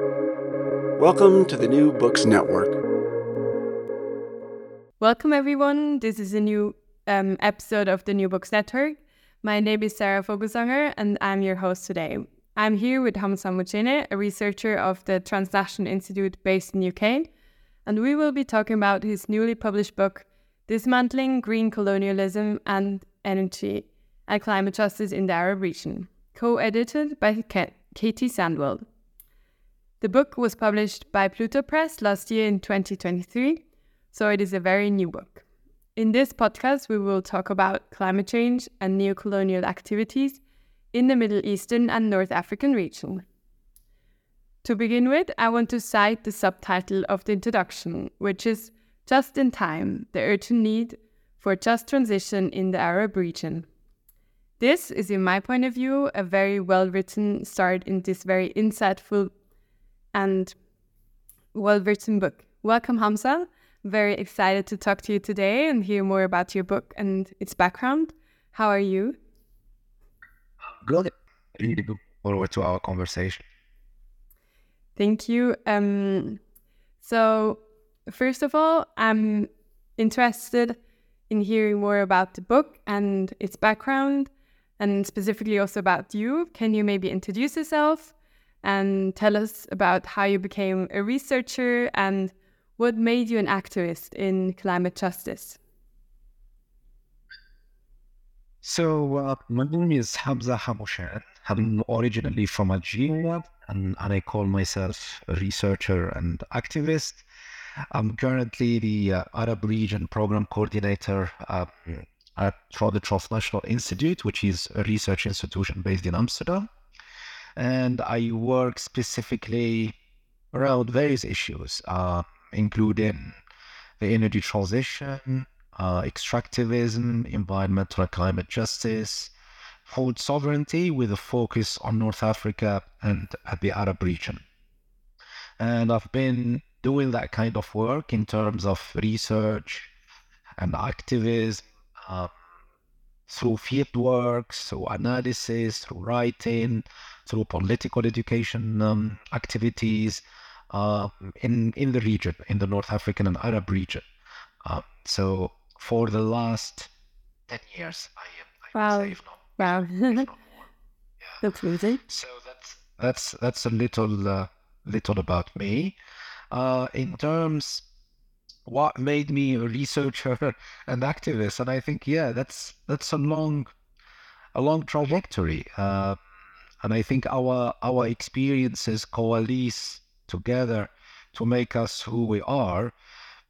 Welcome to the New Books Network. Welcome, everyone. This is a new um, episode of the New Books Network. My name is Sarah Vogelsanger, and I'm your host today. I'm here with Hamza Hamouchene, a researcher of the Transnational Institute based in UK, and we will be talking about his newly published book, Dismantling Green Colonialism and Energy and Climate Justice in the Arab Region, co edited by Katie Sandwell. The book was published by Pluto Press last year in 2023, so it is a very new book. In this podcast, we will talk about climate change and neocolonial activities in the Middle Eastern and North African region. To begin with, I want to cite the subtitle of the introduction, which is Just in Time The Urgent Need for Just Transition in the Arab Region. This is, in my point of view, a very well written start in this very insightful and well written book. Welcome, Hamza. Very excited to talk to you today and hear more about your book and its background. How are you? Good. Really look forward to our conversation. Thank you. Um, so, first of all, I'm interested in hearing more about the book and its background, and specifically also about you. Can you maybe introduce yourself and tell us about how you became a researcher and what made you an activist in climate justice? So, uh, my name is Hamza Hamouchene. I'm originally from Algeria and, and I call myself a researcher and activist. I'm currently the uh, Arab Region Program Coordinator um, at the Transnational Institute, which is a research institution based in Amsterdam. And I work specifically around various issues, uh, including the energy transition, uh, extractivism, environmental and climate justice, food sovereignty with a focus on North Africa and the Arab region. And I've been doing that kind of work in terms of research and activism um, through field work, through analysis, through writing, through political education um, activities uh, in in the region, in the North African and Arab region. Uh, so for the last 10 years. I am, I wow. Say, not, wow. yeah. That's amazing. So that's that's that's a little uh, little about me. Uh, in terms, what made me a researcher and activist, and I think yeah, that's that's a long, a long trajectory. Uh, and I think our our experiences coalesce together to make us who we are.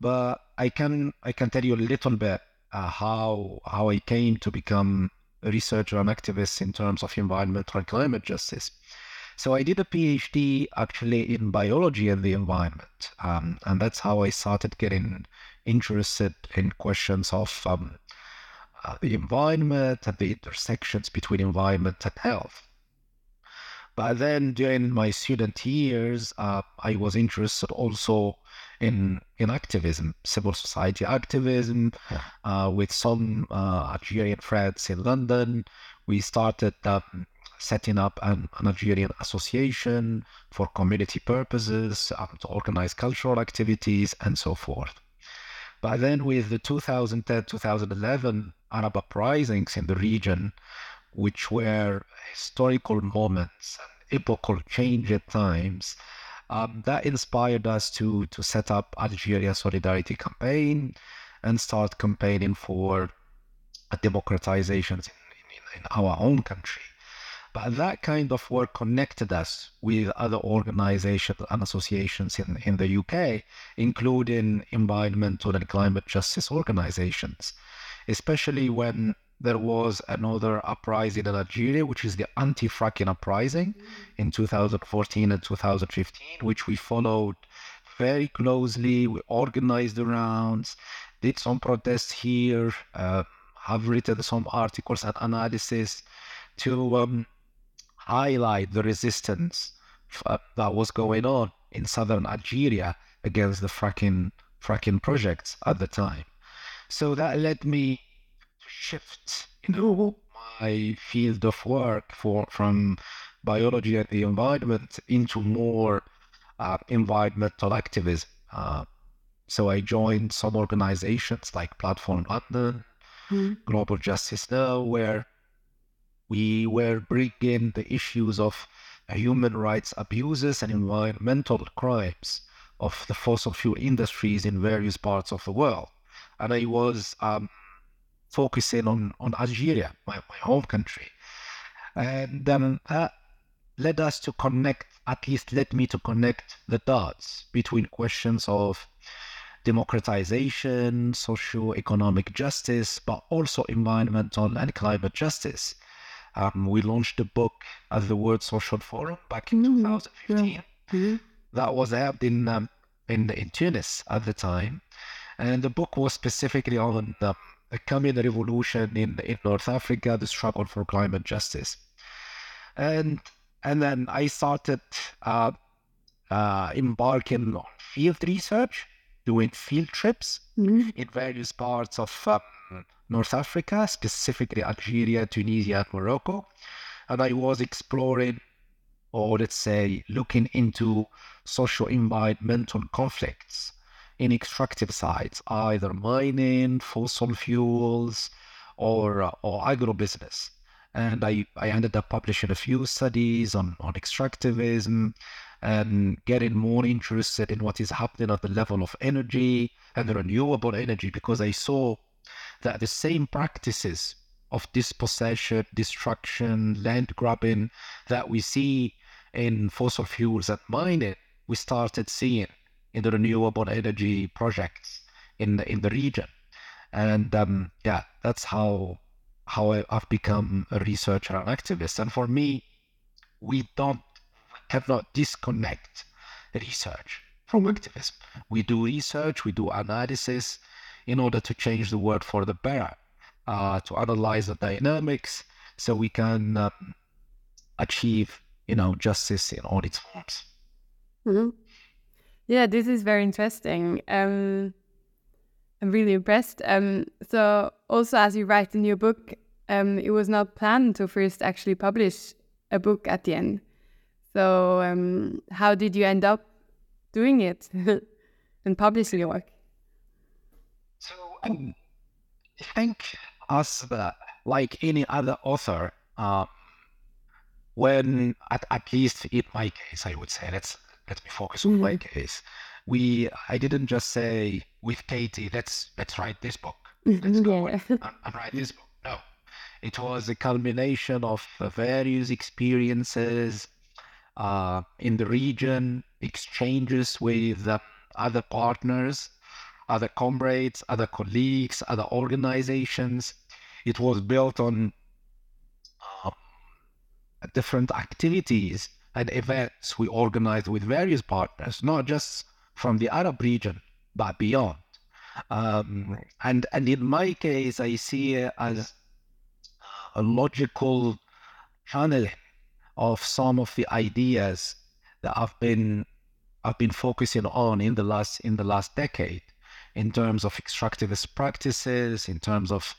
But I can I can tell you a little bit uh, how how I came to become a researcher and activist in terms of environmental and climate justice. So I did a PhD actually in biology and the environment, um, and that's how I started getting interested in questions of um, uh, the environment and the intersections between environment and health. But then during my student years, uh, I was interested also in in activism, civil society activism, uh, with some uh, Algerian friends in London. We started um, setting up an, an, Algerian association for community purposes um, to organize cultural activities and so forth. But then, with the 2010-2011 Arab uprisings in the region, which were historical moments and epochal change at times, um, that inspired us to to set up Algeria Solidarity Campaign and start campaigning for a democratization in, in, in our own country. But that kind of work connected us with other organizations and associations in, in the UK, including environmental and climate justice organizations, especially when there was another uprising in Algeria, which is the anti-fracking uprising mm. in 2014 and 2015, which we followed very closely. We organized the rounds, did some protests here, uh, have written some articles and analysis to um, highlight the resistance uh, that was going on in southern Algeria against the fracking fracking projects at the time. So that led me shift, know, my field of work for from biology and the environment into more uh, environmental activism. Uh, so I joined some organizations like Platform London, mm. Global Justice Now, where we were bringing the issues of human rights abuses and environmental crimes of the fossil fuel industries in various parts of the world. And I was um, focusing on, on Algeria, my, my home country. And um, that led us to connect, at least led me to connect the dots between questions of democratization, socio-economic justice, but also environmental and climate justice. Um, we launched the book at the World Social Forum back in mm-hmm. 2015. Yeah. Mm-hmm. That was held in, um, in in Tunis at the time, and the book was specifically on the, the coming revolution in in North Africa, the struggle for climate justice, and and then I started uh, uh, embarking on field research, doing field trips mm-hmm. in various parts of uh, North Africa, specifically Algeria, Tunisia, and Morocco. And I was exploring, or let's say, looking into social environmental conflicts in extractive sites, either mining, fossil fuels, or, uh, or agrobusiness. And I, I ended up publishing a few studies on, on extractivism and getting more interested in what is happening at the level of energy and the renewable energy because I saw that the same practices of dispossession, destruction, land grabbing that we see in fossil fuels and mining, we started seeing in the renewable energy projects in the, in the region. And um, yeah, that's how how I, have become a researcher and activist. And for me, we don't cannot disconnect research from activism. We do research, we do analysis, in order to change the world for the better, uh, to analyze the dynamics so we can um, achieve, you know, justice in all its forms. Mm-hmm. Yeah, this is very interesting. Um, I'm really impressed. Um, so, also as you write in your book, um, it was not planned to first actually publish a book at the end. So, um, how did you end up doing it and publishing your work? So, I think as like any other author, uh, when at, at least in my case, I would say let's let me focus on mm-hmm. my case. We I didn't just say with Katie, let's let's write this book. Let's mm-hmm, go yeah. and, and, write this book. No, it was a culmination of various experiences uh, in the region, exchanges with uh, other partners other comrades, other colleagues, other organizations. It was built on uh, different activities and events we organized with various partners, not just from the Arab region, but beyond. Um, and and in my case, I see it as a logical channeling of some of the ideas that I've been I've been focusing on in the last in the last decade in terms of extractivist practices, in terms of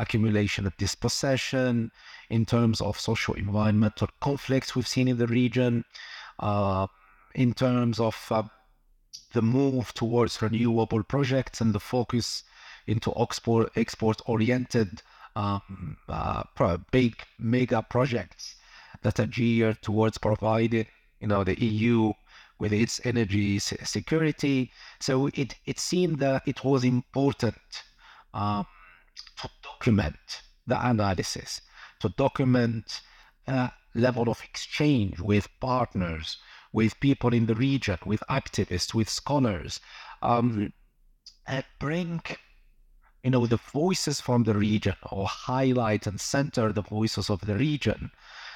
accumulation of dispossession, in terms of social environmental conflicts we've seen in the region, uh, in terms of uh, the move towards renewable projects and the focus into export export oriented um, uh, big mega projects that are geared towards providing you know the EU with its energy security. So it, it seemed that it was important um, to document the analysis, to document a level of exchange with partners, with people in the region, with activists, with scholars, um, and bring you know the voices from the region or highlight and center the voices of the region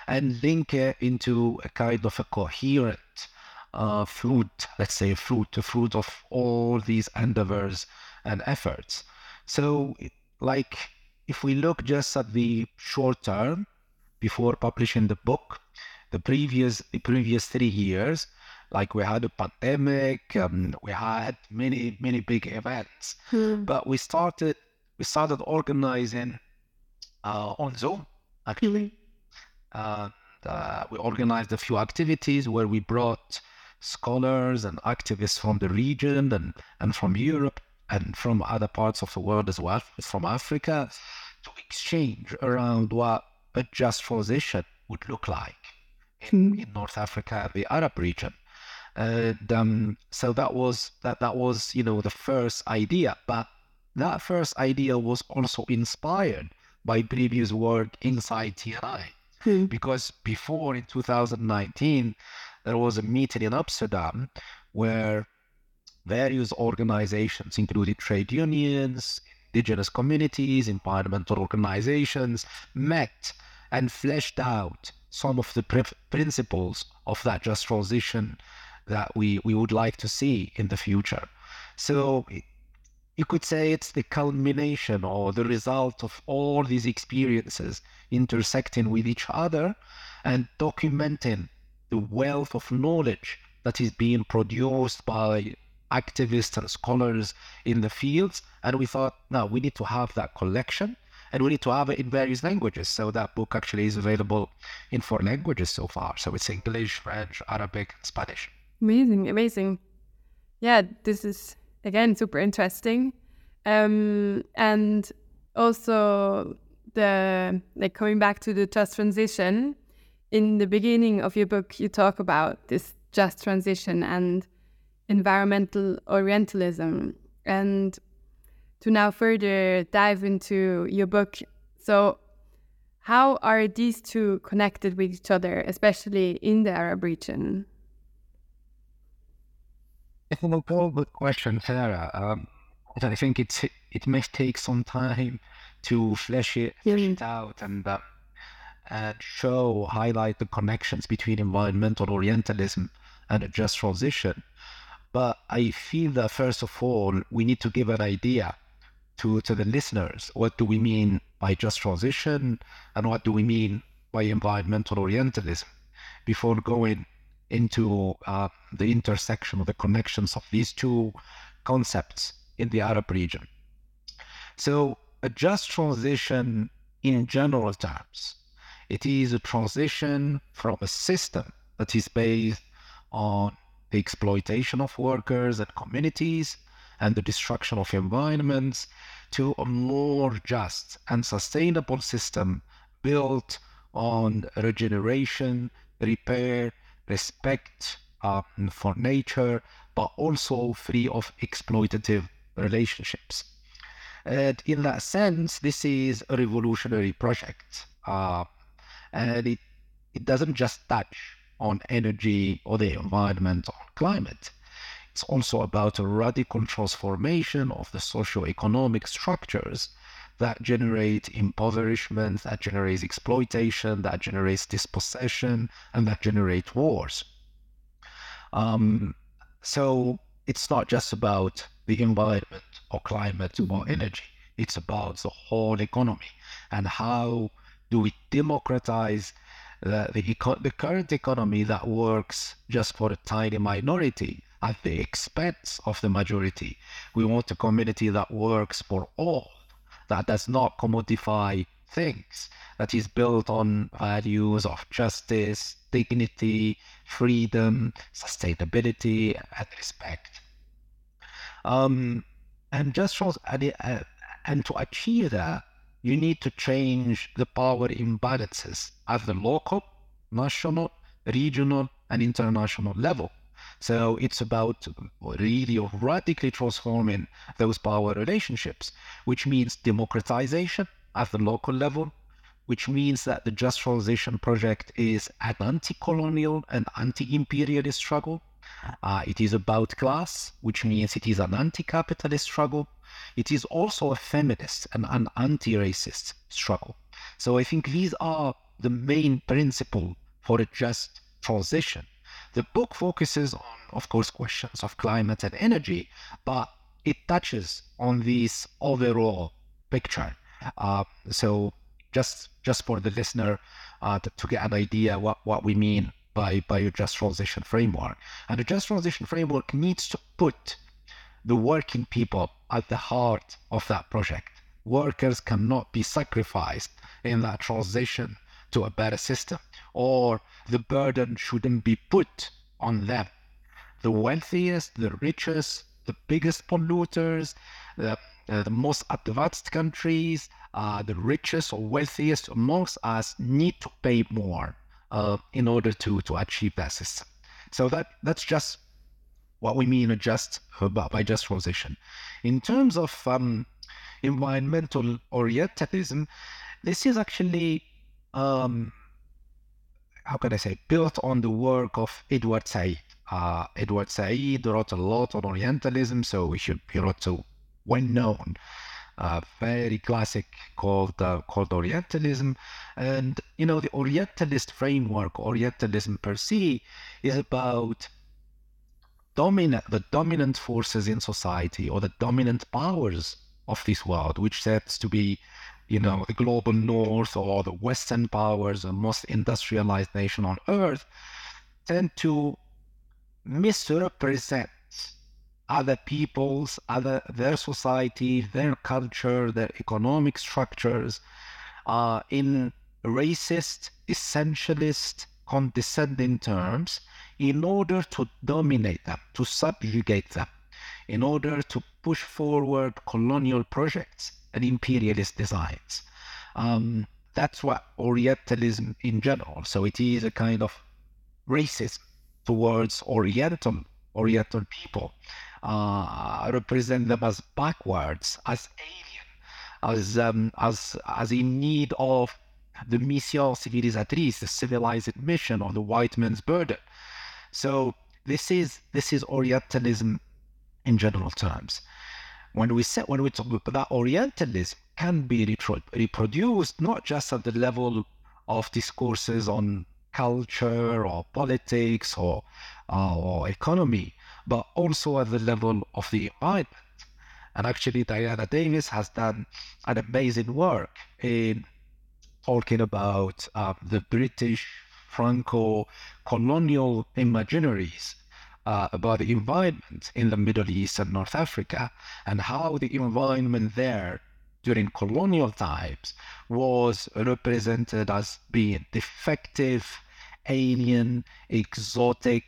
and link it into a kind of a coherent uh, fruit, let's say fruit, the fruit of all these endeavors and efforts. So, like, if we look just at the short term before publishing the book, the previous the previous three years, like we had a pandemic, um, we had many many big events, hmm. but we started we started organizing uh, on Zoom actually. Uh, uh, we organized a few activities where we brought scholars and activists from the region and, and from Europe and from other parts of the world as well, from Africa, to exchange around what a just transition would look like in, in North Africa, the Arab region. And um, so that was that that was you know the first idea, but that first idea was also inspired by previous work inside TNI. Hmm. Because before in 2019, there was a meeting in Amsterdam where various organizations, including trade unions, indigenous communities, environmental organizations, met and fleshed out some of the principles of that just transition that we, we would like to see in the future. So you could say it's the culmination or the result of all these experiences intersecting with each other and documenting the wealth of knowledge that is being produced by activists and scholars in the fields. And we thought, no, we need to have that collection and we need to have it in various languages. So that book actually is available in four languages so far. So it's English, French, Arabic, Spanish. Amazing, amazing. Yeah, this is again super interesting um, and also the like coming back to the just transition in the beginning of your book you talk about this just transition and environmental orientalism and to now further dive into your book so how are these two connected with each other especially in the arab region it's a good question, Sarah. Um, I think it's it may take some time to flesh it, flesh it out and uh, and show, highlight the connections between environmental Orientalism and a just transition. But I feel that first of all, we need to give an idea to, to the listeners. What do we mean by just transition and what do we mean by environmental Orientalism before going into uh, the intersection or the connections of these two concepts in the Arab region. So, a just transition in general terms, it is a transition from a system that is based on the exploitation of workers and communities and the destruction of environments to a more just and sustainable system built on regeneration, repair, respect um, for nature, but also free of exploitative relationships. And in that sense, this is a revolutionary project. Uh, and it, it doesn't just touch on energy or the environment or climate. It's also about a radical transformation of the socio-economic structures that generate impoverishment, that generates exploitation, that generates dispossession, and that generate wars. Um, so it's not just about the environment or climate or mm-hmm. energy. It's about the whole economy and how do we democratize the, the, the current economy that works just for a tiny minority at the expense of the majority. We want a community that works for all that does not commodify things, that is built on values of justice, dignity, freedom, sustainability, and respect. Um, and just and, uh, and to achieve that, you need to change the power imbalances at the local, national, regional, and international level. So it's about really radically transforming those power relationships, which means democratization at the local level, which means that the Just Transition Project is an anti colonial and anti imperialist struggle. Uh, it is about class, which means it is an anti capitalist struggle. It is also a feminist and an anti racist struggle. So I think these are the main principle for a just transition. The book focuses on, of course, questions of climate and energy, but it touches on this overall picture. Uh, so just just for the listener uh, to, to, get an idea what, what we mean by, by a just transition framework. And a just transition framework needs to put the working people at the heart of that project. Workers cannot be sacrificed in that transition to a better system, or the burden shouldn't be put on them. the wealthiest, the richest, the biggest polluters, the, uh, the most advanced countries, uh, the richest or wealthiest amongst us need to pay more uh, in order to, to achieve that system. So that that's just what we mean just by just transition. In terms of um, environmental Orientalism, this is actually um, how can I say built on the work of Edward Said. Uh, Edward Said wrote a lot on Orientalism, so we should he wrote a well-known, uh, very classic called uh, called Orientalism, and you know the Orientalist framework, Orientalism per se, is about dominant the dominant forces in society or the dominant powers of this world, which sets to be you know, the global north or the Western powers, the most industrialized nation on earth, tend to misrepresent other peoples, other their society, their culture, their economic structures, uh, in racist, essentialist, condescending terms, in order to dominate them, to subjugate them, in order to push forward colonial projects and imperialist designs. Um, that's what Orientalism in general. So it is a kind of racism towards Oriental Oriental people, uh, represent them as backwards, as alien, as um, as as in need of the mission civilisatrice, the civilized mission of the white man's burden. So this is this is Orientalism in general terms when we say when we talk about that Orientalism can be repro- reproduced not just at the level of discourses on culture or politics or, uh, or economy, but also at the level of the environment. And actually, Diana Davis has done an amazing work in talking about uh, the British Franco colonial imaginaries uh, about the environment in the Middle East and North Africa and how the environment there during colonial times was represented as being defective, alien, exotic,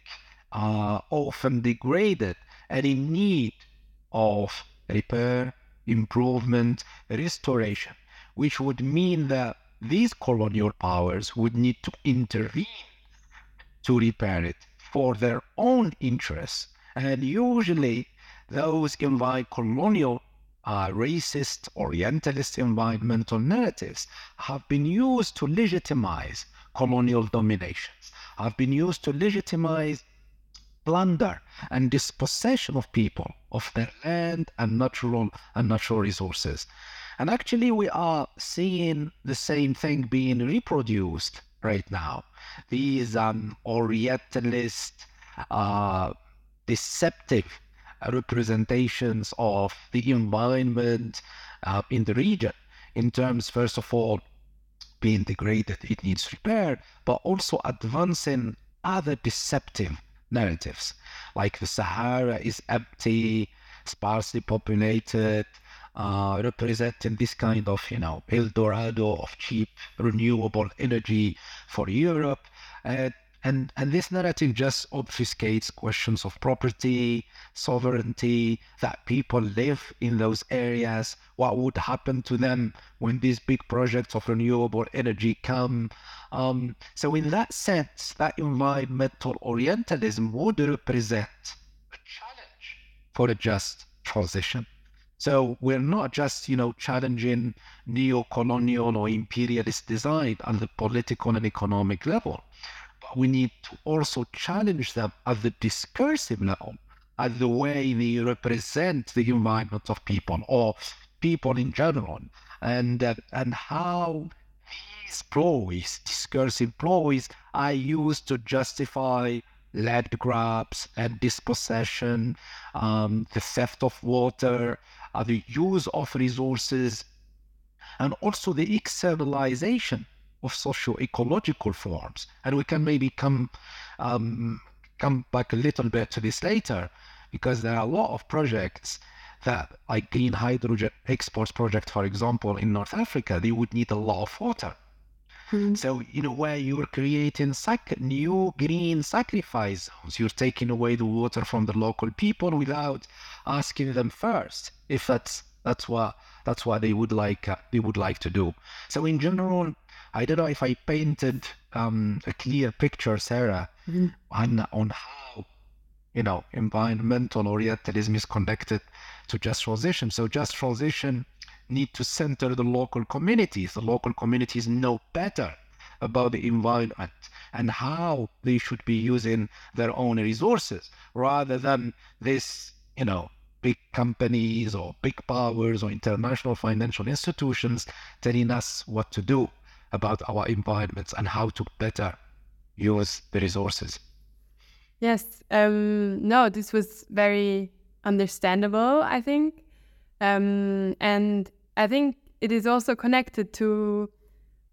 uh, often degraded, and in need of repair, improvement, restoration, which would mean that these colonial powers would need to intervene to repair it for their own interests. And usually, those invite colonial, uh, racist, orientalist environmental narratives have been used to legitimize colonial dominations, have been used to legitimize plunder and dispossession of people of their land and natural and natural resources. And actually, we are seeing the same thing being reproduced right now. These um, Orientalist, uh, deceptive representations of the environment uh, in the region, in terms, first of all, being degraded, it needs repair, but also advancing other deceptive narratives, like the Sahara is empty, sparsely populated, uh, representing this kind of, you know, El Dorado of cheap renewable energy for Europe. Uh, and, and this narrative just obfuscates questions of property, sovereignty, that people live in those areas, what would happen to them when these big projects of renewable energy come. Um, so, in that sense, that environmental Orientalism would represent a challenge for a just transition. So we're not just, you know, challenging neo-colonial or imperialist design at the political and economic level, we need to also challenge them at the discursive level, at the way they represent the environment of people or people in general, and uh, and how these ploys, discursive ploys, are used to justify land grabs and dispossession, um, the theft of water, uh, the use of resources, and also the externalization of socio-ecological forms. And we can maybe come um, come back a little bit to this later, because there are a lot of projects that, like green hydrogen exports project, for example, in North Africa, they would need a lot of water. Mm-hmm. So, you know, where you're creating sac- new green sacrifice zones, you're taking away the water from the local people without asking them first if that's that's what that's what they would like uh, they would like to do. So, in general, I don't know if I painted um, a clear picture, Sarah, mm-hmm. on on how you know environmental orientalism is connected to just transition. So, just transition need to center the local communities. The local communities know better about the environment and how they should be using their own resources rather than this, you know, big companies or big powers or international financial institutions telling us what to do about our environments and how to better use the resources. Yes. Um, no, this was very understandable, I think. Um, and I think it is also connected to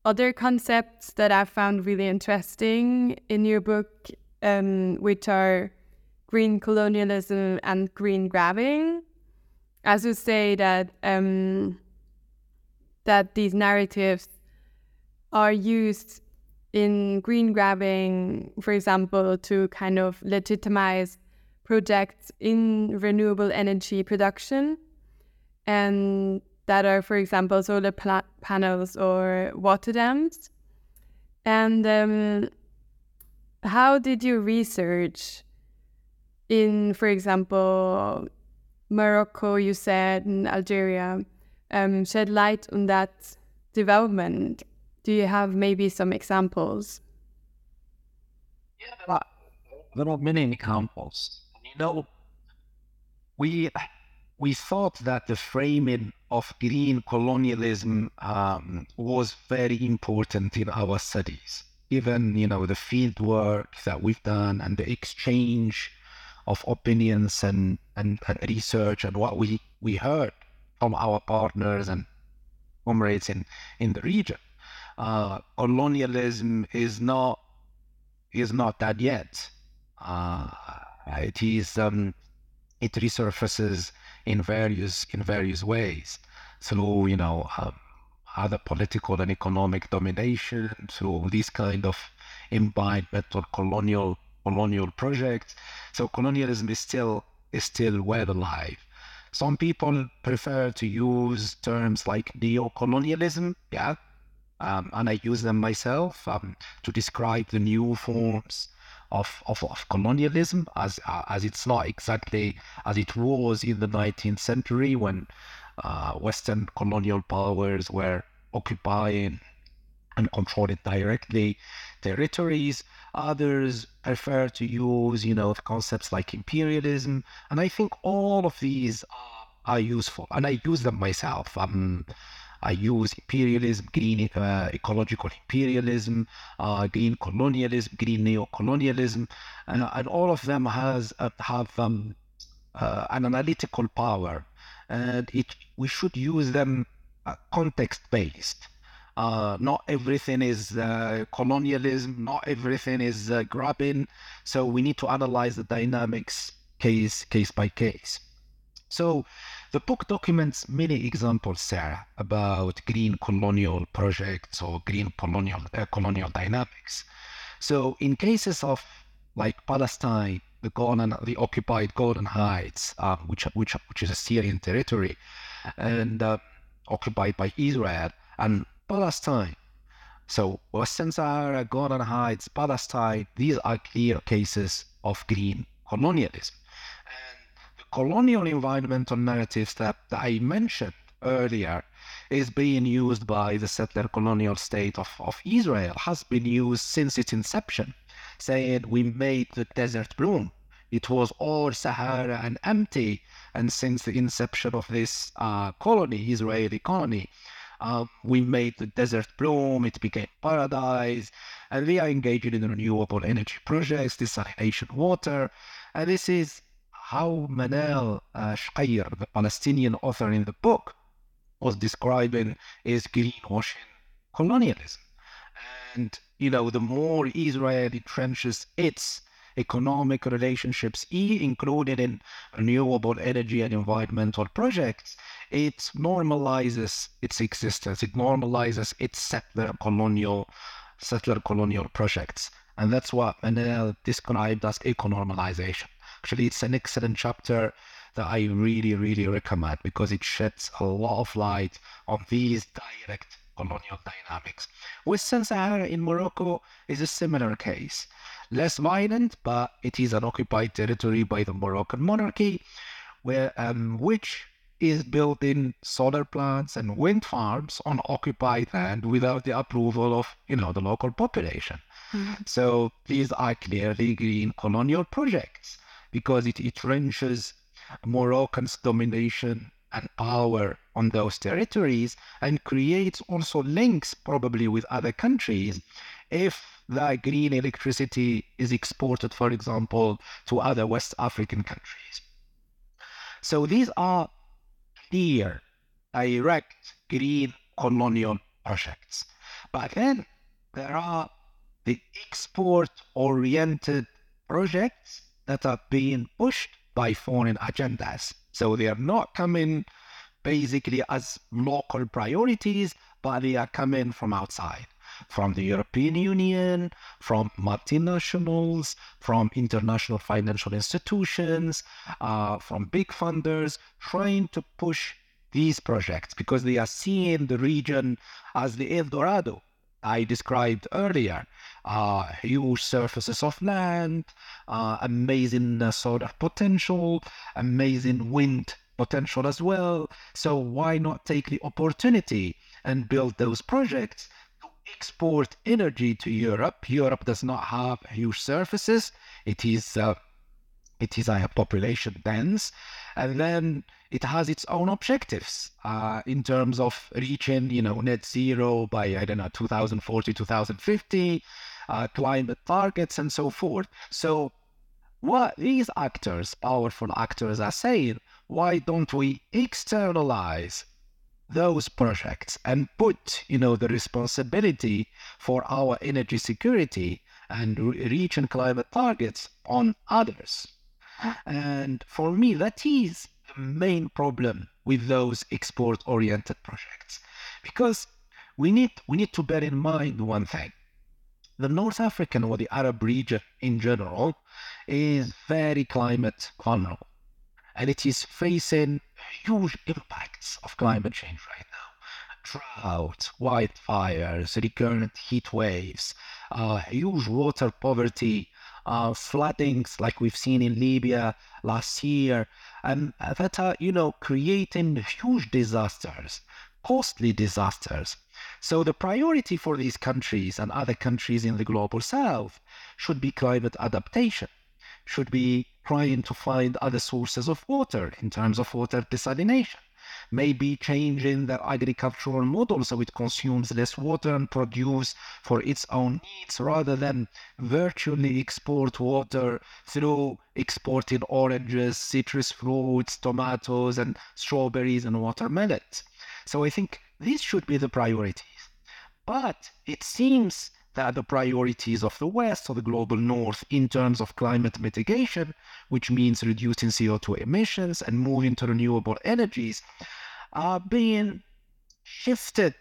other concepts that I found really interesting in your book, um, which are green colonialism and green grabbing. As you say that um, that these narratives are used in green grabbing, for example, to kind of legitimize projects in renewable energy production. And that are, for example, solar pla- panels or water dams. And um, how did you research in, for example, Morocco, you said, in Algeria, um, shed light on that development? Do you have maybe some examples? Yeah, there are, many examples. You know, we we thought that the framing of green colonialism um, was very important in our studies. Given you know the field work that we've done and the exchange of opinions and, and, and research and what we, we heard from our partners and comrades in, in the region. Uh, colonialism is not is not that yet. Uh, it is um, it resurfaces in various in various ways through you know um, other political and economic domination through these kind of environmental colonial colonial projects. So colonialism is still is still well alive. Some people prefer to use terms like neo-colonialism, yeah, um, and I use them myself um, to describe the new forms of, of, of colonialism as uh, as it's not exactly as it was in the 19th century when uh, Western colonial powers were occupying and controlling directly territories. Others prefer to use, you know, concepts like imperialism, and I think all of these are, are useful, and I use them myself. Um, I use imperialism, green uh, ecological imperialism, uh, green colonialism, green neo-colonialism, and, and all of them has uh, have um, uh, an analytical power, and it we should use them uh, context-based. Uh, not everything is colonialism, not everything is grabbing, so we need to analyze the dynamics case case by case. So the book documents many examples, Sarah, about green colonial projects or green colonial uh, colonial dynamics. So in cases of like Palestine, the Golan, the occupied Golan Heights, uh, which which which is a Syrian territory, and uh, occupied by Israel and Palestine. So Western Sahara, Golan Heights, Palestine, these are clear cases of green colonialism colonial environmental narratives that, that I mentioned earlier is being used by the settler colonial state of, of Israel, has been used since its inception, saying we made the desert bloom. It was all Sahara and empty. And since the inception of this uh, colony, Israeli colony, uh, we made the desert bloom, it became paradise, and we are engaging in renewable energy projects, desalination water. And this is how Manal uh, Shqair, the Palestinian author in the book, was describing is greenwashing colonialism. And, you know, the more Israel entrenches its economic relationships, e included in renewable energy and environmental projects, it normalizes its existence. It normalizes its settler colonial settler colonial projects. And that's what Manal described as eco-normalization. Actually, it's an excellent chapter that I really, really recommend because it sheds a lot of light on these direct colonial dynamics. Western Sahara in Morocco is a similar case. Less violent, but it is an occupied territory by the Moroccan monarchy, where um, which is building solar plants and wind farms on occupied land without the approval of you know the local population. Mm-hmm. So these are clearly green colonial projects because it, wrenches Moroccan's domination and power on those territories and creates also links probably with other countries if the green electricity is exported, for example, to other West African countries. So these are clear, direct green colonial projects. But then there are the export oriented projects that are being pushed by foreign agendas. So they are not coming basically as local priorities, but they are coming from outside, from the European Union, from multinationals, from international financial institutions, uh, from big funders, trying to push these projects because they are seeing the region as the El Dorado I described earlier. Uh, huge surfaces of land, uh, amazing uh, solar potential, amazing wind potential as well. So why not take the opportunity and build those projects to export energy to Europe? Europe does not have huge surfaces. It is uh, it is a population dense, and then it has its own objectives uh, in terms of reaching, you know, net zero by I don't know 2040, 2050, uh, climate targets, and so forth. So, what these actors, powerful actors, are saying, why don't we externalize those projects and put, you know, the responsibility for our energy security and re- reaching climate targets on others? And for me, that is the main problem with those export oriented projects. Because we need, we need to bear in mind one thing. The North African or the Arab region in general is very climate vulnerable and it is facing huge impacts of climate change right now. Drought, wildfires, recurrent heat waves, uh, huge water poverty, uh, floodings like we've seen in Libya last year, and that are, you know, creating huge disasters, costly disasters. So the priority for these countries and other countries in the global south should be climate adaptation, should be trying to find other sources of water in terms of water desalination maybe changing the agricultural model so it consumes less water and produce for its own needs rather than virtually export water through exporting oranges, citrus fruits, tomatoes, and strawberries and watermelons. So I think these should be the priorities. But it seems that the priorities of the West or the global North in terms of climate mitigation, which means reducing CO2 emissions and moving to renewable energies, are being shifted,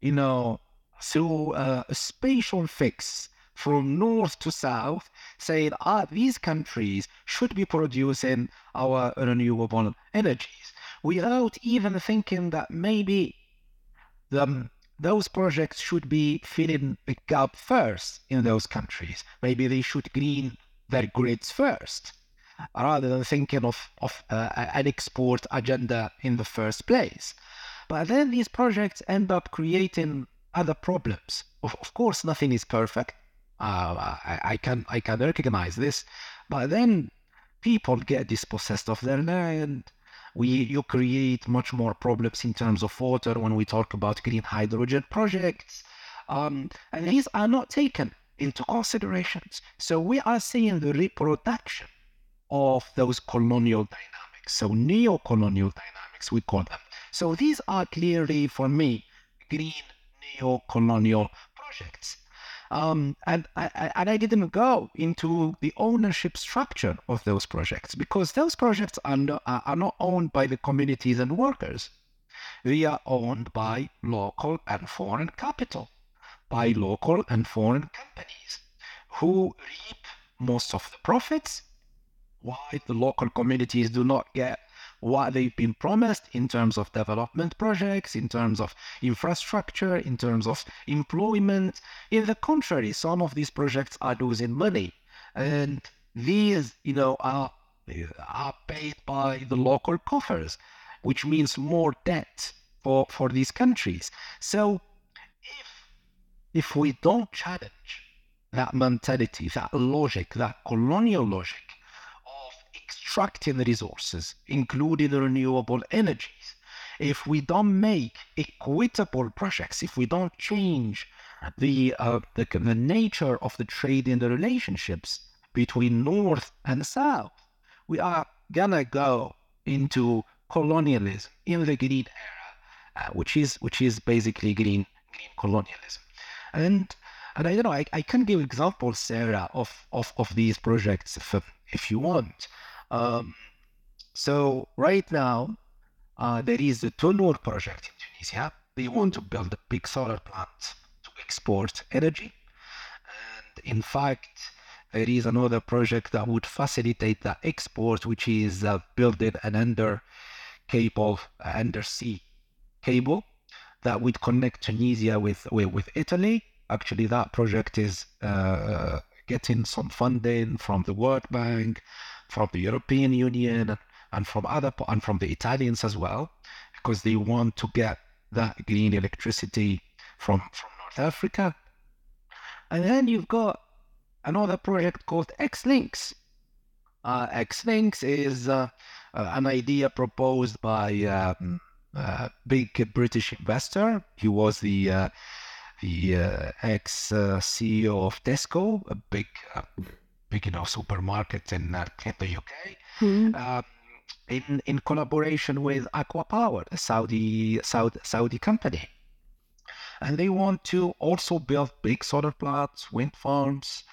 you know, through a, spatial fix from north to south, saying, ah, these countries should be producing our renewable energies, without even thinking that maybe the those projects should be filling the gap first in those countries. Maybe they should green their grids first, rather than thinking of, of uh, an export agenda in the first place. But then these projects end up creating other problems. Of, of course, nothing is perfect. Uh, I, I, can I can recognize this, but then people get dispossessed of their land we you create much more problems in terms of water when we talk about green hydrogen projects um, and these are not taken into considerations so we are seeing the reproduction of those colonial dynamics. So neo-colonial dynamics we call them. So these are clearly for me green neo-colonial projects Um, and, I, and I didn't go into the ownership structure of those projects because those projects are are not owned by the communities and workers. They are owned by local and foreign capital, by local and foreign companies who reap most of the profits, why the local communities do not get what they've been promised in terms of development projects, in terms of infrastructure, in terms of employment. In the contrary, some of these projects are losing money. And these, you know, are, are paid by the local coffers, which means more debt for, for these countries. So if if we don't challenge that mentality, that logic, that colonial logic, extracting resources, including renewable energies, if we don't make equitable projects, if we don't change the, uh, the, the nature of the trade and the relationships between North and South, we are gonna go into colonialism in the green era, uh, which is which is basically green green colonialism, and and I don't know I, I can give examples, Sarah, of, of, of these projects if if you want. Um, so right now, uh, there is the Tunur project in Tunisia. They want to build a big solar plant to export energy. And in fact, there is another project that would facilitate the export, which is uh, building an under cable, uh, undersea cable that would connect Tunisia with, with, with Italy. Actually, that project is uh, getting some funding from the World Bank from the European Union and from other and from the Italians as well, because they want to get that green electricity from from North Africa. And then you've got another project called X-Links. Uh, X-Links is uh, uh, an idea proposed by um, a big British investor. He was the uh, the uh, ex uh, CEO of Tesco, a big you know supermarket in, uh, in the UK. Mm-hmm. Um, in, in collaboration with ACWA Power, a Saudi, Saudi Saudi company, and they want to also build big solar plants, wind farms,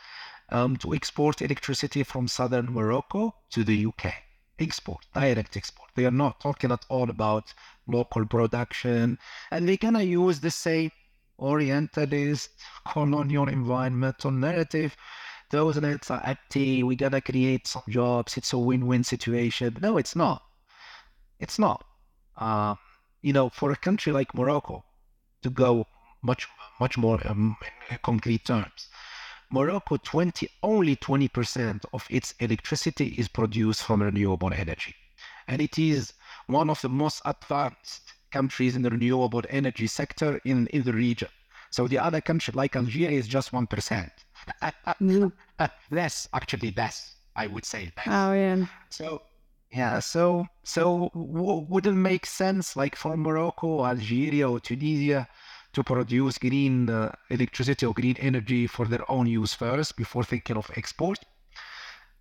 um, to export electricity from southern Morocco to the UK. Export, direct export. They are not talking at all about local production, and they're gonna use the same Orientalist colonial environmental narrative those nets are empty. We gotta create some jobs. It's a win-win situation. No, it's not. It's not. Uh, you know, for a country like Morocco to go much, much more um, in concrete terms, Morocco 20 only 20% of its electricity is produced from renewable energy, and it is one of the most advanced countries in the renewable energy sector in, in the region. So the other country like Algeria is just one percent. Less, actually, less. I would say less. Oh yeah. So yeah, so so w- would it make sense, like for Morocco, Algeria, or Tunisia, to produce green uh, electricity or green energy for their own use first before thinking of export?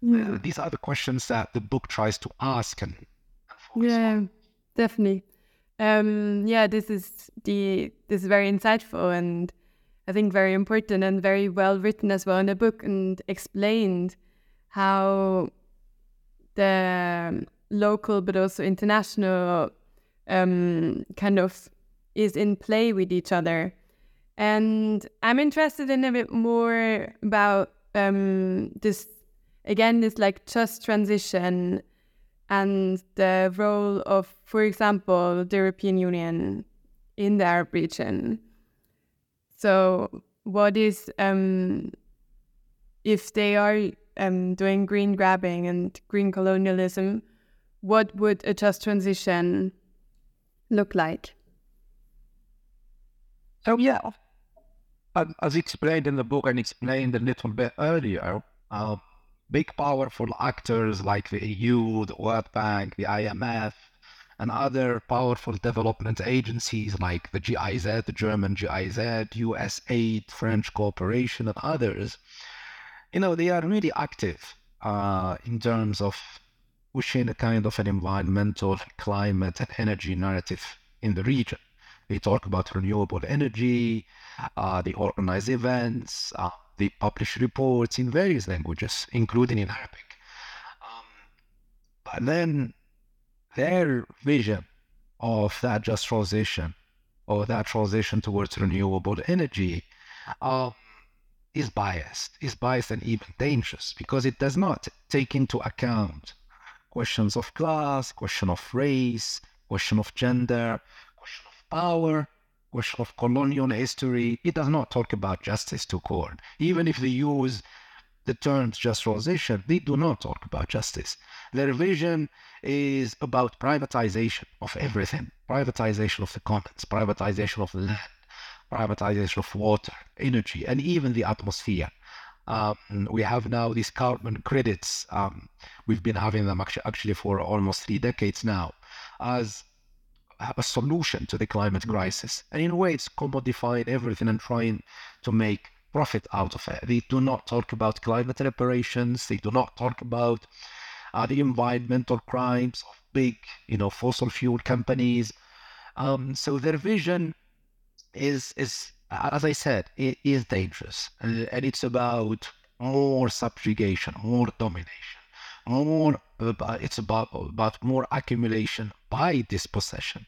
Uh, these are the questions that the book tries to ask and. yeah, definitely. Um, yeah, this is the this is very insightful and I think very important and very well written as well in the book and explained how the local but also international um, kind of is in play with each other. And I'm interested in a bit more about um, this, again, this like just transition and the role of, for example, the European Union in the Arab region. So, what is um, if they are um, doing green grabbing and green colonialism? What would a just transition look like? So yeah, as explained in the book and explained a little bit earlier, uh, big powerful actors like the EU, the World Bank, the IMF, and other powerful development agencies like the GIZ, the German GIZ, USAID, French Cooperation, and others, you know, they are really active uh, in terms of pushing a kind of an environmental, climate, and energy narrative in the region. They talk about renewable energy. Uh, they organize events. Uh, they publish reports in various languages, including in Arabic. Um, but then their vision of that just transition or that transition towards renewable energy um, is biased, is biased and even dangerous because it does not take into account questions of class, question of race, question of gender, question of power, question of colonial history. It does not talk about justice to court. Even if they use the terms just transition, they do not talk about justice. Their vision is about privatization of everything privatization of the commons, privatization of the land, privatization of water, energy, and even the atmosphere. Um, we have now these carbon credits. Um, we've been having them actually, actually for almost three decades now as a solution to the climate crisis. And in a way, it's commodifying everything and trying to make profit out of it. They do not talk about climate reparations. They do not talk about uh, the environmental crimes of big, you know, fossil fuel companies. Um, so their vision is is as I said, it is dangerous, and, and it's about more subjugation, more domination, more. About, it's about about more accumulation by dispossession,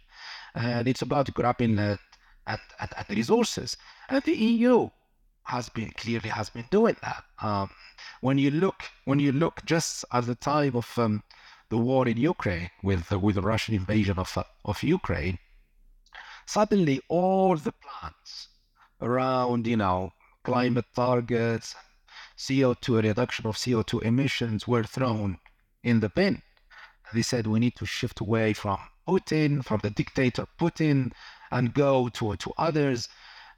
and it's about grabbing land and, and, and resources. And the EU has been clearly has been doing that. Um, when you look when you look just at the time of um, the war in Ukraine with uh, with the Russian invasion of uh, of Ukraine, suddenly all the plans around you know climate targets, CO2 reduction of CO2 emissions were thrown in the bin. They said we need to shift away from Putin, from the dictator Putin, and go to to others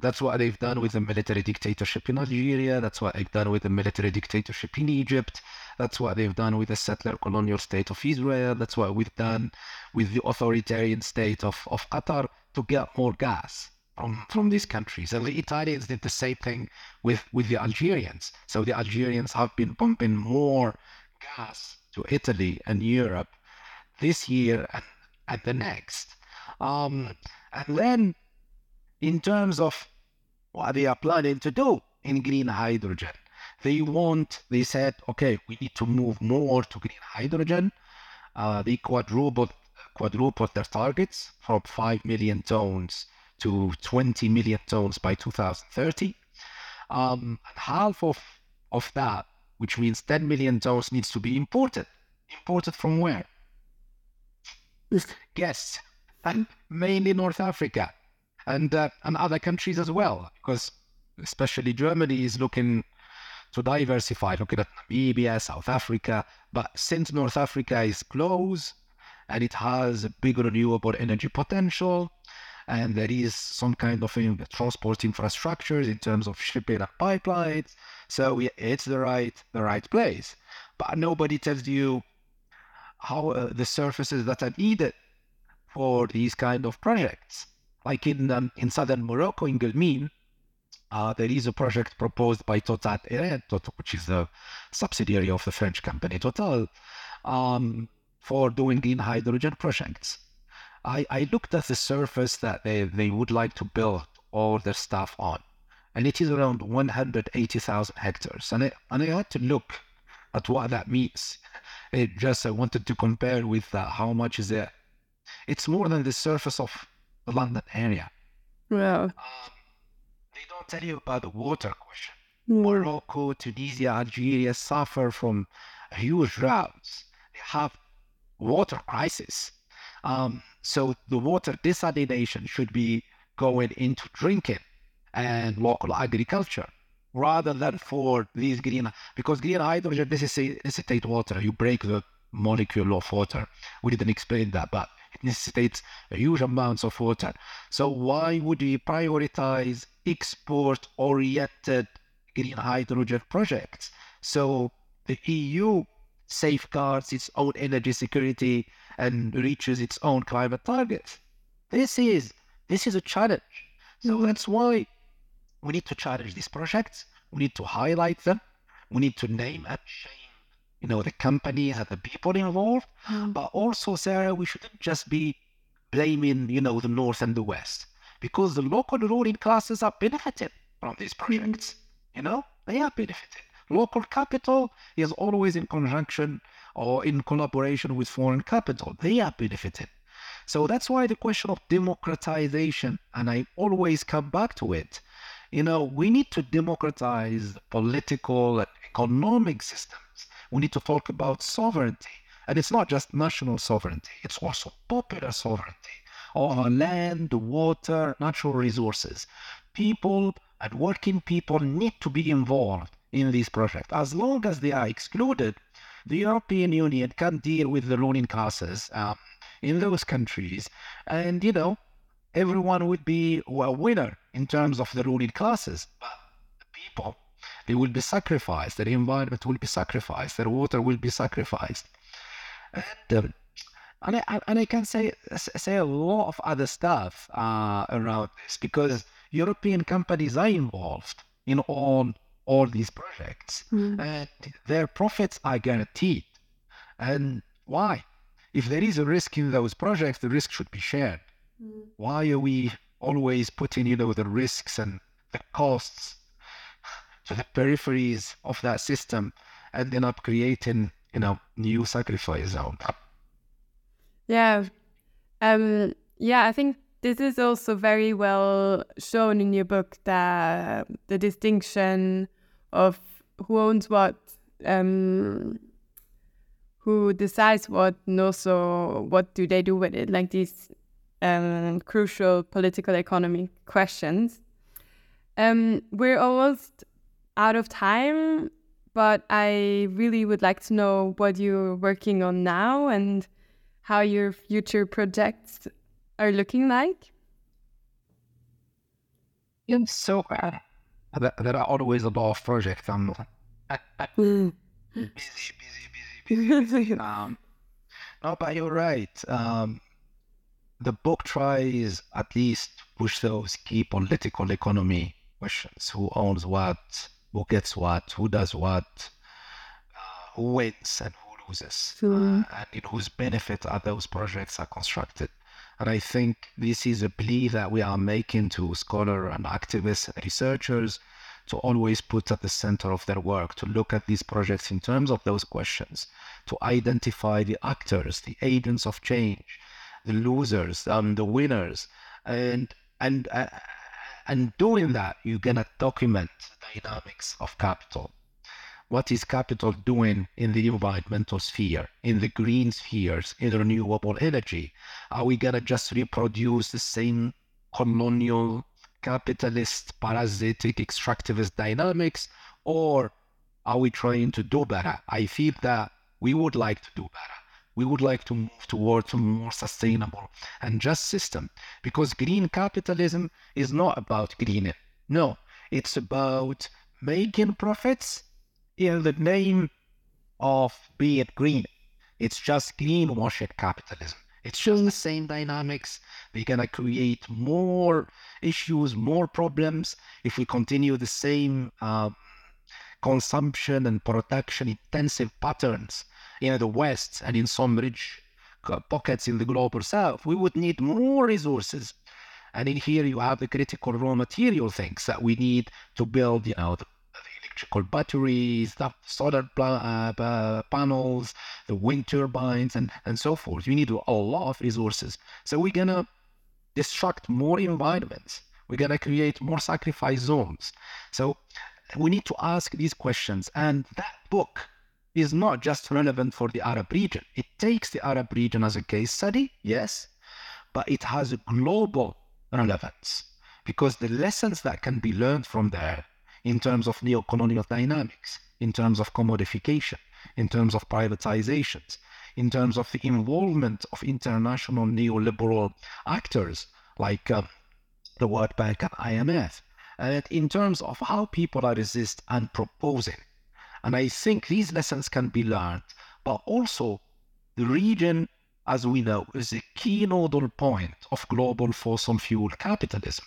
that's what they've done with the military dictatorship in Algeria. That's what they've done with the military dictatorship in Egypt. That's what they've done with the settler colonial state of Israel. That's what we've done with the authoritarian state of, of Qatar to get more gas from, from these countries. And the Italians did the same thing with, with the Algerians. So the Algerians have been pumping more gas to Italy and Europe this year and, and the next. Um, and then in terms of what they are planning to do in green hydrogen. They want, they said, okay, we need to move more to green hydrogen. Uh, they quadrupled, quadrupled their targets from 5 million tons to 20 million tons by 2030. Um, and half of, of that, which means 10 million tons, needs to be imported. Imported from where? Guess. And mainly North Africa and uh, and other countries as well, because especially Germany is looking to diversify, looking at Namibia, South Africa. But since North Africa is close and it has a big renewable energy potential, and there is some kind of transport infrastructures in terms of shipping and pipelines, so it's the right the right place. But nobody tells you how uh, the surfaces that are needed for these kind of projects. Like in um, in southern Morocco, in Guelmim, uh, there is a project proposed by Total which is a subsidiary of the French company Total, um, for doing green hydrogen projects. I, I looked at the surface that they, they would like to build all their stuff on, and it is around 180,000 hectares. And I, and I had to look at what that means. It just I wanted to compare with uh, how much is it. It's more than the surface of the London area. Wow. Um, they don't tell you about the water question. Mm. Morocco, Tunisia, Algeria suffer from huge droughts. They have water crisis. Um, so the water desalination should be going into drinking and local agriculture rather than for these green because green hydrogen necessitates water. You break the molecule of water. We didn't explain that, but necessitates huge amounts of water. So why would we prioritize export-oriented green hydrogen projects? So the EU safeguards its own energy security and reaches its own climate targets. This is this is a challenge. So that's why we need to challenge these projects. We need to highlight them. We need to name and shame you know, the company and the people involved. Mm. But also, Sarah, we shouldn't just be blaming, you know, the North and the West. because the local ruling classes are benefiting from these projects. You know, they are benefiting. Local capital is always in conjunction or in collaboration with foreign capital. They are benefiting. So that's why the question of democratization, and I always come back to it, you know, we need to democratize the political and economic systems. We need to talk about sovereignty. And it's not just national sovereignty, it's also popular sovereignty over land, water, natural resources. People and working people need to be involved in these projects. As long as they are excluded, the European Union can deal with the ruling classes um, in those countries. And, you know, everyone would be a winner in terms of the ruling classes. But the people, they will be sacrificed. Their environment will be sacrificed. Their water will be sacrificed. And, um, and I, and I can say say a lot of other stuff uh, around this because European companies are involved in all all these projects, mm. and their profits are guaranteed. And why? If there is a risk in those projects, the risk should be shared. Mm. Why are we always putting, you know, the risks and the costs to the peripheries of that system, and then up creating, you know, new sacrifice zone? Yeah, um, yeah, I think this is also very well shown in your book that the distinction of who owns what, um, who decides what, and also what do they do with it, like these um, crucial political economy questions. Um, we're almost out of time, but I really would like to know what you're working on now and how your future projects are looking like. Yeah, so uh, there are always a lot of projects. I'm busy, busy, busy, busy. um, no, but you're right. Um, the book tries at least push those key political economy questions: who owns what, who gets what, who does what, uh, who wins and who loses, uh, and in whose benefit are those projects are constructed. And I think this is a plea that we are making to scholars and activists and researchers to always put at the center of their work, to look at these projects in terms of those questions, to identify the actors, the agents of change, the losers, um, the winners, and and uh, and doing that, you're gonna document the dynamics of capital what is capital doing in the environmental sphere, in the green spheres, in renewable energy? Are we going to just reproduce the same colonial, capitalist, parasitic, extractivist dynamics? Or are we trying to do better? I feel that we would like to do better. We would like to move towards a more sustainable and just system because green capitalism is not about greening. No, it's about making profits in the name of being green. It's just greenwashing capitalism. It's just the same dynamics. We're going to create more issues, more problems if we continue the same um, consumption and production intensive patterns in the West and in some rich pockets in the global South. We would need more resources. And in here, you have the critical raw material things that we need to build, you know, the electrical batteries, the solar uh, panels, the wind turbines, and, and so forth. You need a lot of resources. So we're going to destruct more environments. We're going to create more sacrifice zones. So we need to ask these questions. And that book is not just relevant for the Arab region. It takes the Arab region as a case study, yes, but it has a global relevance because the lessons that can be learned from there in terms of neo-colonial dynamics, in terms of commodification, in terms of privatizations, in terms of the involvement of international neoliberal actors like uh, the World Bank and IMF, and in terms of how people are resist and proposing. And I think these lessons can be learned, but also the region, as we know, is a key nodal point of global fossil fuel capitalism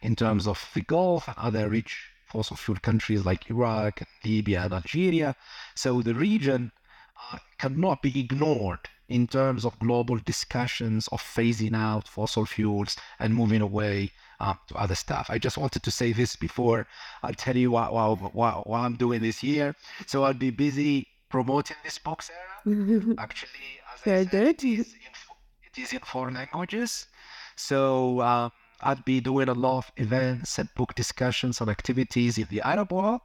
in terms of the Gulf and other rich fossil fuel countries like Iraq, Libya, and Algeria. So the region uh, cannot be ignored in terms of global discussions of phasing out fossil fuels and moving away um, to other stuff. I just wanted to say this before I tell you what, what, what, what I'm doing this year. So I'll be busy promoting this book, Sarah. Actually, as I Very said, it is in, it is in four languages. So uh, I'd be doing a lot of events and book discussions and activities in the Arab world.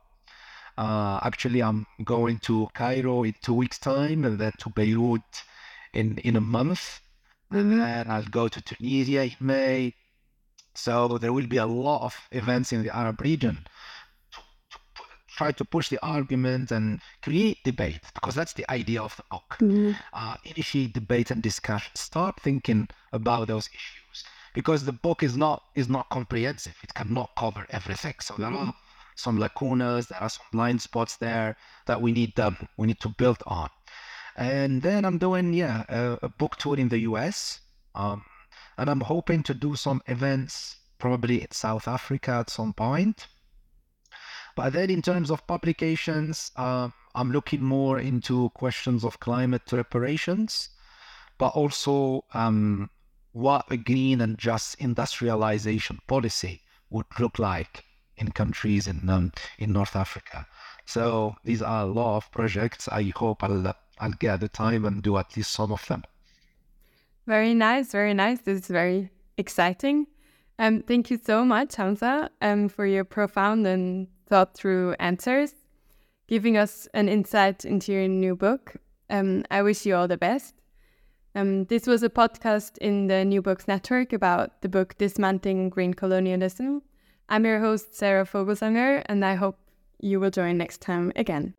Uh, actually, I'm going to Cairo in two weeks' time, and then to Beirut in in a month, and then I'll go to Tunisia in May. So there will be a lot of events in the Arab region to, to try to push the argument and create debate, because that's the idea of the book. Uh, initiate debate and discussion. Start thinking about those issues, because the book is not is not comprehensive. It cannot cover everything. So there are some lacunas, there are some blind spots there that we need um, we need to build on. And then I'm doing yeah a, a book tour in the U.S. Um, and I'm hoping to do some events probably in South Africa at some point. But then in terms of publications, um, I'm looking more into questions of climate reparations, but also um, what a green and just industrialization policy would look like in countries in um, in North Africa. So these are a lot of projects. I hope I'll I'll get the time and do at least some of them. Very nice, very nice. This is very exciting. Um, thank you so much, Hamza, um, for your profound and thought through answers, giving us an insight into your new book. Um, I wish you all the best. Um, this was a podcast in the New Books Network about the book Dismantling Green Colonialism. I'm your host, Sarah Vogelsanger, and I hope you will join next time again.